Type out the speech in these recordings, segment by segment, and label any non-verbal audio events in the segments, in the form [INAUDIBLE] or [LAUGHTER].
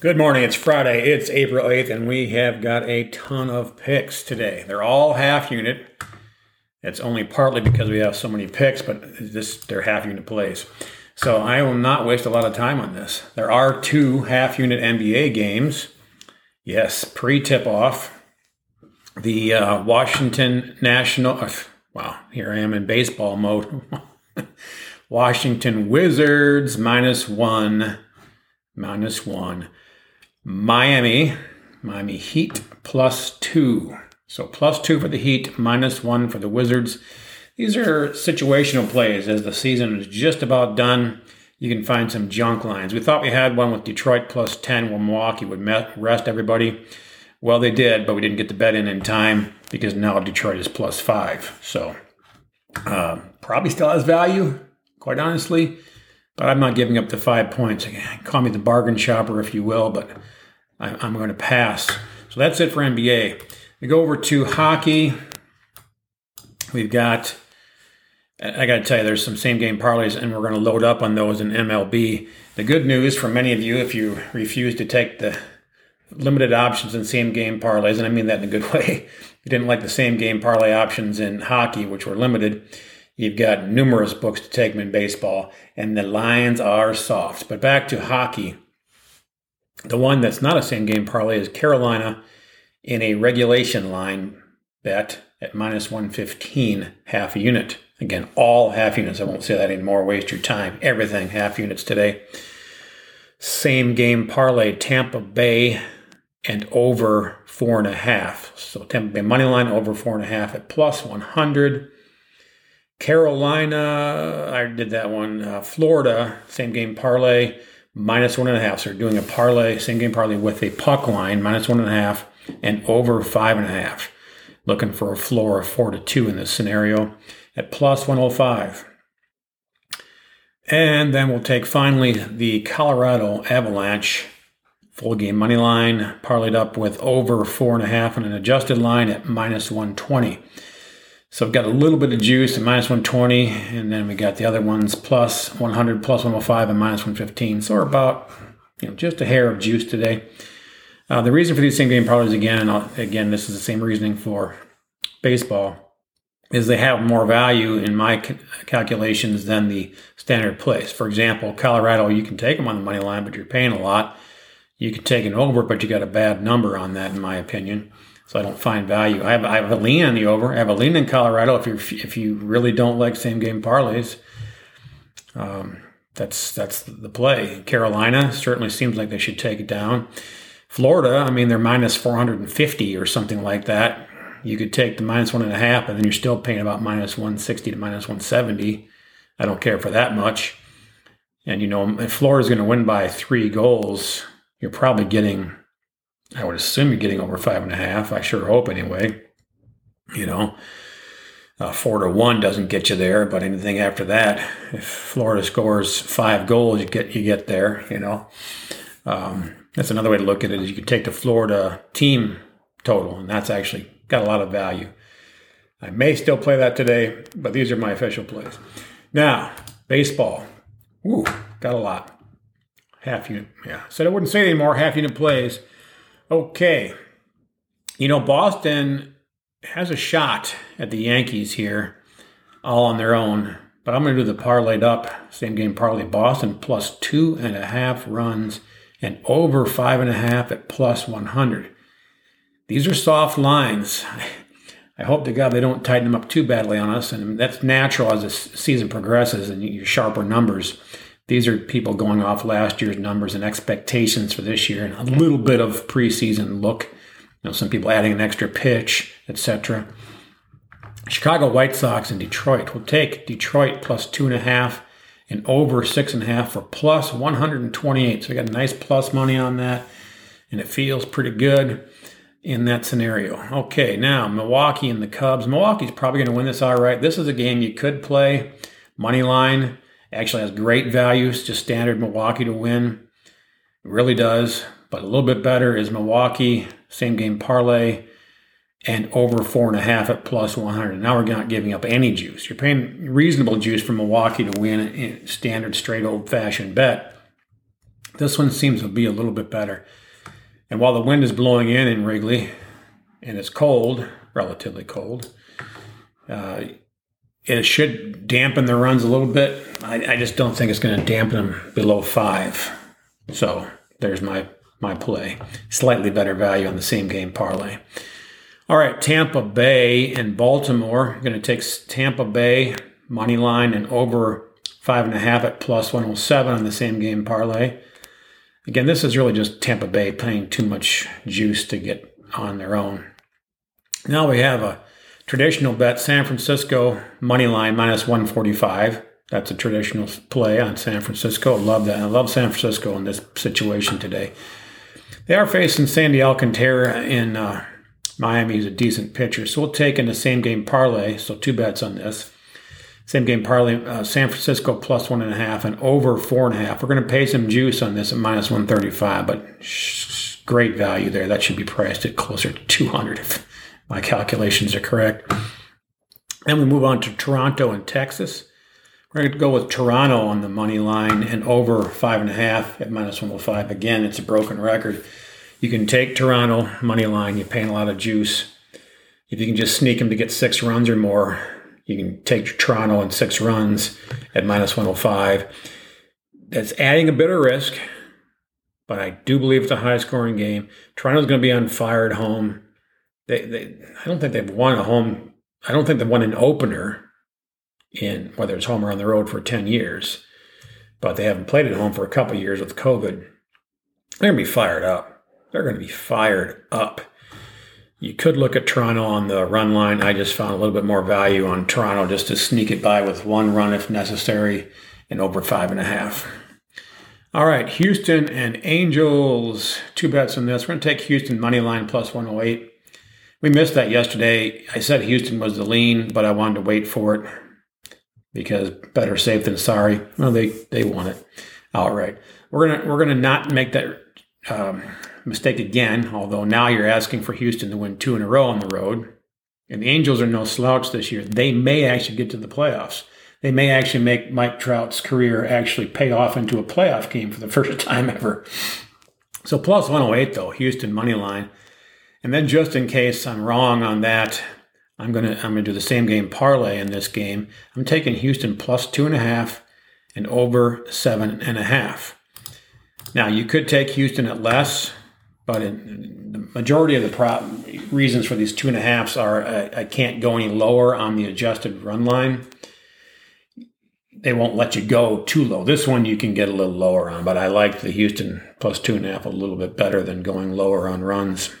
Good morning. It's Friday. It's April 8th, and we have got a ton of picks today. They're all half unit. It's only partly because we have so many picks, but this they're half unit plays. So I will not waste a lot of time on this. There are two half unit NBA games. Yes, pre tip off. The uh, Washington National. Uh, wow, here I am in baseball mode. [LAUGHS] Washington Wizards minus one. Minus one Miami, Miami Heat plus two. So plus two for the Heat, minus one for the Wizards. These are situational plays as the season is just about done. You can find some junk lines. We thought we had one with Detroit plus 10 where Milwaukee would rest everybody. Well, they did, but we didn't get the bet in in time because now Detroit is plus five. So uh, probably still has value, quite honestly, but I'm not giving up the five points. Call me the bargain shopper, if you will, but I, am going to pass. So that's it for NBA. We go over to hockey. We've got, I got to tell you, there's some same game parlays, and we're going to load up on those in MLB. The good news for many of you, if you refuse to take the limited options in same game parlays, and I mean that in a good [LAUGHS] way, you didn't like the same game parlay options in hockey, which were limited. You've got numerous books to take them in baseball, and the lines are soft. But back to hockey. The one that's not a same game parlay is Carolina in a regulation line bet at minus 115 half unit. Again, all half units. I won't say that anymore. Waste your time. Everything half units today. Same game parlay Tampa Bay and over four and a half. So Tampa Bay money line over four and a half at plus 100. Carolina, I did that one. Uh, Florida, same game parlay minus one and a half. So doing a parlay, same game parlay with a puck line, minus one and a half, and over five and a half. Looking for a floor of four to two in this scenario at plus 105. And then we'll take finally the Colorado Avalanche full game money line, parlayed up with over four and a half and an adjusted line at minus 120. So I've got a little bit of juice at minus 120, and then we got the other ones plus 100, plus 105, and minus 115. So we're about, you know, just a hair of juice today. Uh, the reason for these same game parlays, again, again, this is the same reasoning for baseball, is they have more value in my calculations than the standard place. For example, Colorado, you can take them on the money line, but you're paying a lot. You can take an over, but you got a bad number on that, in my opinion so I don't find value. I have, I have a lean on the over. I have a lean in Colorado. If you if you really don't like same game parlays, um, that's that's the play. Carolina certainly seems like they should take it down. Florida, I mean, they're minus 450 or something like that. You could take the minus one and a half, and then you're still paying about minus 160 to minus 170. I don't care for that much. And you know, if Florida's going to win by three goals, you're probably getting I would assume you're getting over five and a half. I sure hope anyway. You know, uh, four to one doesn't get you there, but anything after that, if Florida scores five goals, you get you get there. You know, um, that's another way to look at it. Is you could take the Florida team total, and that's actually got a lot of value. I may still play that today, but these are my official plays. Now, baseball. Ooh, got a lot. Half unit. Yeah. Said I wouldn't say anymore. Half unit plays. Okay. You know, Boston has a shot at the Yankees here, all on their own. But I'm going to do the parlayed up, same game parlay. Boston plus two and a half runs and over five and a half at plus 100. These are soft lines. I hope to God they don't tighten them up too badly on us. And that's natural as the season progresses and you sharper numbers. These are people going off last year's numbers and expectations for this year, and a little bit of preseason look. You know, some people adding an extra pitch, etc. Chicago White Sox and Detroit. We'll take Detroit plus two and a half and over six and a half for plus 128. So we got a nice plus money on that, and it feels pretty good in that scenario. Okay, now Milwaukee and the Cubs. Milwaukee's probably going to win this all right. This is a game you could play money line Actually has great values, just standard Milwaukee to win. It really does. But a little bit better is Milwaukee, same game parlay, and over four and a half at plus 100. Now we're not giving up any juice. You're paying reasonable juice for Milwaukee to win standard straight old fashioned bet. This one seems to be a little bit better. And while the wind is blowing in in Wrigley and it's cold, relatively cold, uh, it should dampen the runs a little bit. I, I just don't think it's going to dampen them below five. So there's my my play. Slightly better value on the same game parlay. All right, Tampa Bay and Baltimore. I'm going to take Tampa Bay money line and over five and a half at plus 107 on the same game parlay. Again, this is really just Tampa Bay paying too much juice to get on their own. Now we have a traditional bet San Francisco money line minus 145. That's a traditional play on San Francisco. Love that. I love San Francisco in this situation today. They are facing Sandy Alcantara in uh, Miami. He's a decent pitcher. So we'll take in the same game parlay. So two bets on this. Same game parlay, uh, San Francisco plus one and a half and over four and a half. We're going to pay some juice on this at minus 135, but sh- great value there. That should be priced at closer to 200 if my calculations are correct. Then we move on to Toronto and Texas. We're going to go with Toronto on the money line and over five and a half at minus 105. Again, it's a broken record. You can take Toronto money line. You're paying a lot of juice. If you can just sneak them to get six runs or more, you can take Toronto and six runs at minus 105. That's adding a bit of risk, but I do believe it's a high scoring game. Toronto's going to be on fire at home. They, they, I don't think they've won a home. I don't think they've won an opener in whether it's home or on the road for 10 years, but they haven't played at home for a couple years with COVID. They're to be fired up. They're to be fired up. You could look at Toronto on the run line. I just found a little bit more value on Toronto just to sneak it by with one run if necessary and over five and a half. All right, Houston and Angels. Two bets on this. We're going to take Houston money line plus 108. We missed that yesterday. I said Houston was the lean, but I wanted to wait for it because better safe than sorry. Well, they they won it outright. We're gonna we're gonna not make that um, mistake again. Although now you're asking for Houston to win two in a row on the road, and the Angels are no slouch this year. They may actually get to the playoffs. They may actually make Mike Trout's career actually pay off into a playoff game for the [LAUGHS] first time ever. So plus 108 though, Houston money line. And then just in case I'm wrong on that, I'm gonna I'm gonna do the same game parlay in this game. I'm taking Houston plus two and a half and over seven and a half. Now you could take Houston at less, but in, the majority of the reasons for these two and a halfs are I, I can't go any lower on the adjusted run line. They won't let you go too low. This one you can get a little lower on, but I like the Houston plus two and a half a little bit better than going lower on runs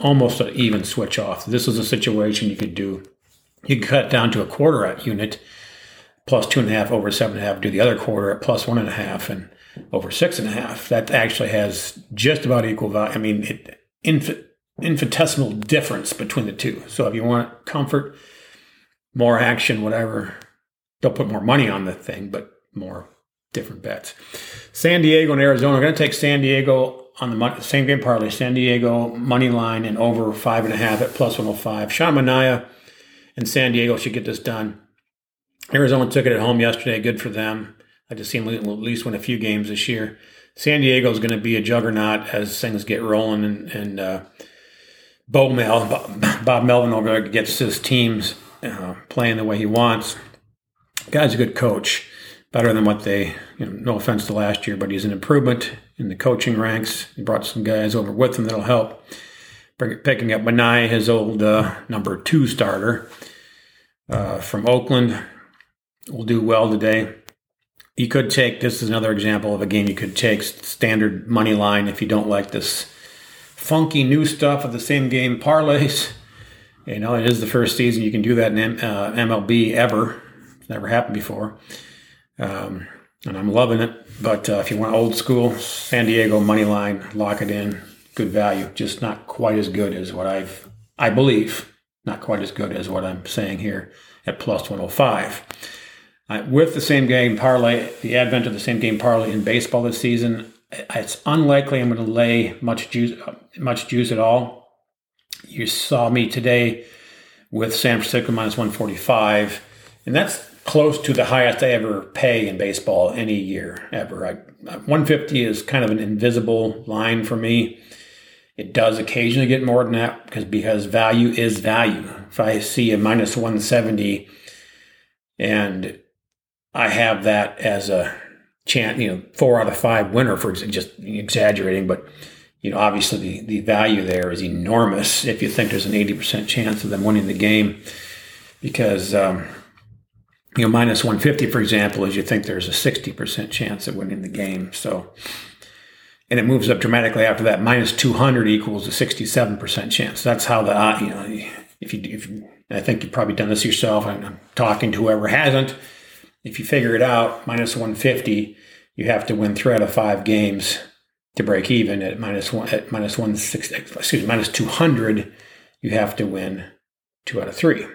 almost an even switch off. This is a situation you could do. You could cut down to a quarter at unit, plus two and a half over seven and a half, do the other quarter at plus one and a half and over six and a half. That actually has just about equal value. I mean, it, inf- infinitesimal difference between the two. So if you want comfort, more action, whatever, don't put more money on the thing, but more different bets. San Diego and Arizona. I'm going to take San Diego on the same game parlay, San Diego money line and over five and a half at plus 105. Sean Manaea and San Diego should get this done. Arizona took it at home yesterday. Good for them. I just seen at least win a few games this year. San Diego is going to be a juggernaut as things get rolling, and, and uh, Bo Mel, Bob Melvin over there gets his teams uh, playing the way he wants. Guy's a good coach better than what they, you know, no offense to last year, but he's an improvement in the coaching ranks. He brought some guys over with him that'll help. Picking up Manaea, his old uh, number two starter uh, from Oakland, will do well today. You could take this is another example of a game you could take standard money line if you don't like this funky new stuff of the same game parlays. You know, it is the first season you can do that in M- uh, MLB ever. It's never happened before. Um, and I'm loving it. But uh, if you want old school San Diego money line, lock it in. Good value, just not quite as good as what I've, I believe, not quite as good as what I'm saying here at plus 105. Uh, with the same game parlay, the advent of the same game parlay in baseball this season, it's unlikely I'm going to lay much juice, uh, much juice at all. You saw me today with San Francisco minus 145, and that's close to the highest I ever pay in baseball any year ever. I, 150 is kind of an invisible line for me. It does occasionally get more than that because because value is value. If I see a minus 170 and I have that as a chance, you know, four out of five winner for just exaggerating, but you know, obviously the, the value there is enormous if you think there's an 80% chance of them winning the game because um, you know, minus 150, for example, is you think there's a 60% chance of winning the game. So, and it moves up dramatically after that. Minus 200 equals a 67% chance. That's how the, uh, you know, if you, if you, I think you've probably done this yourself. I'm, talking to whoever hasn't. If you figure it out, minus 150, you have to win three out of five games to break even at minus one, at minus one six, excuse me, minus 200, you have to win two out of three,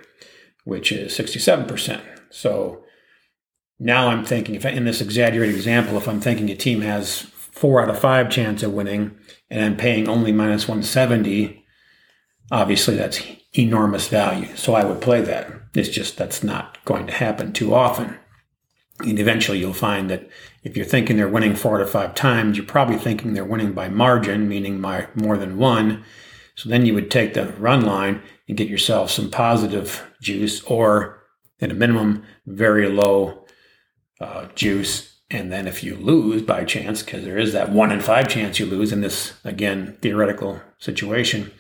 which is 67%. So now I'm thinking, if in this exaggerated example, if I'm thinking a team has four out of five chance of winning and I'm paying only minus 170, obviously that's enormous value. So I would play that. It's just that's not going to happen too often. And eventually you'll find that if you're thinking they're winning four out of five times, you're probably thinking they're winning by margin, meaning by more than one. So then you would take the run line and get yourself some positive juice or at a minimum, very low uh, juice. And then if you lose by chance, because there is that one in five chance you lose in this, again, theoretical situation,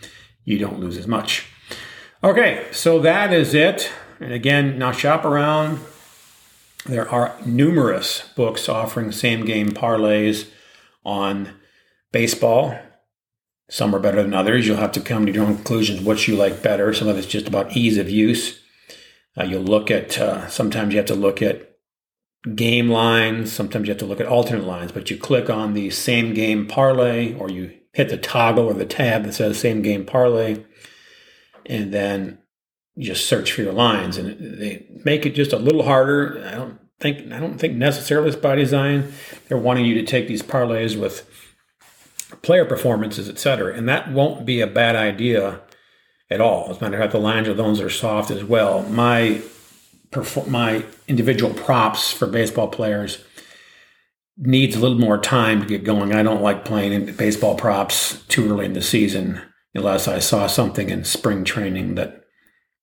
you don't lose as much. Okay, so that is it. And again, now shop around. There are numerous books offering same game parlays on baseball. Some are better than others. You'll have to come to your own conclusions what you like better. Some of it's just about ease of use. Uh, you'll look at, uh, sometimes you have to look at game lines, sometimes you have to look at alternate lines, but you click on the same game parlay or you hit the toggle or the tab that says same game parlay, and then you just search for your lines and they make it just a little harder. I don't think I don't think necessarily it's by design. They're wanting you to take these parlays with player performances, et cetera. And that won't be a bad idea at all. As a matter of fact, the lines of those are soft as well. My my individual props for baseball players needs a little more time to get going. I don't like playing baseball props too early in the season unless I saw something in spring training that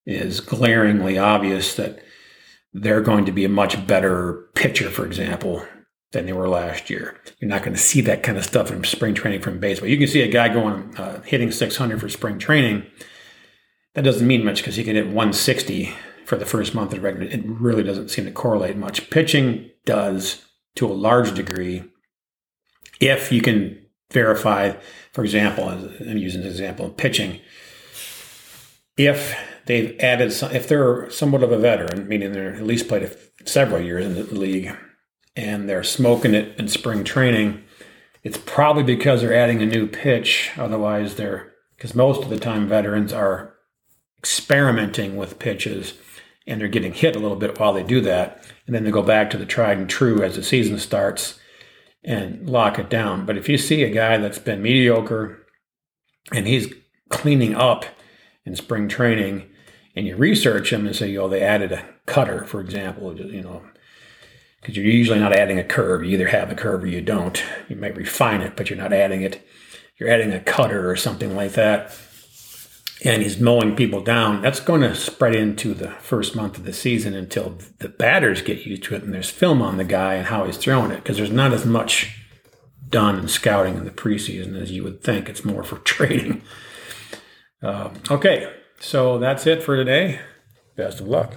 is glaringly obvious that they're going to be a much better pitcher, for example, than they were last year. You're not going to see that kind of stuff in spring training from baseball. You can see a guy going uh, hitting 600 for spring training that doesn't mean much because he can hit 160 for the first month of the regular. It really doesn't seem to correlate much. Pitching does to a large degree if you can verify, for example, I'm using an example of pitching. If they've added, some, if they're somewhat of a veteran, meaning they're at least played several years in the league, and they're smoking it in spring training, it's probably because they're adding a new pitch. Otherwise, they're because most of the time veterans are experimenting with pitches and they're getting hit a little bit while they do that. And then they go back to the tried and true as the season starts and lock it down. But if you see a guy that's been mediocre and he's cleaning up in spring training and you research him and say, oh, they added a cutter, for example, you know, because you're usually not adding a curve. You either have a curve or you don't. You might refine it, but you're not adding it. You're adding a cutter or something like that and he's mowing people down, that's going to spread into the first month of the season until the batters get used to it and there's film on the guy and how he's throwing it because there's not as much done in scouting in the preseason as you would think. It's more for [LAUGHS] trading. Uh, okay, so that's it for today. Best of luck.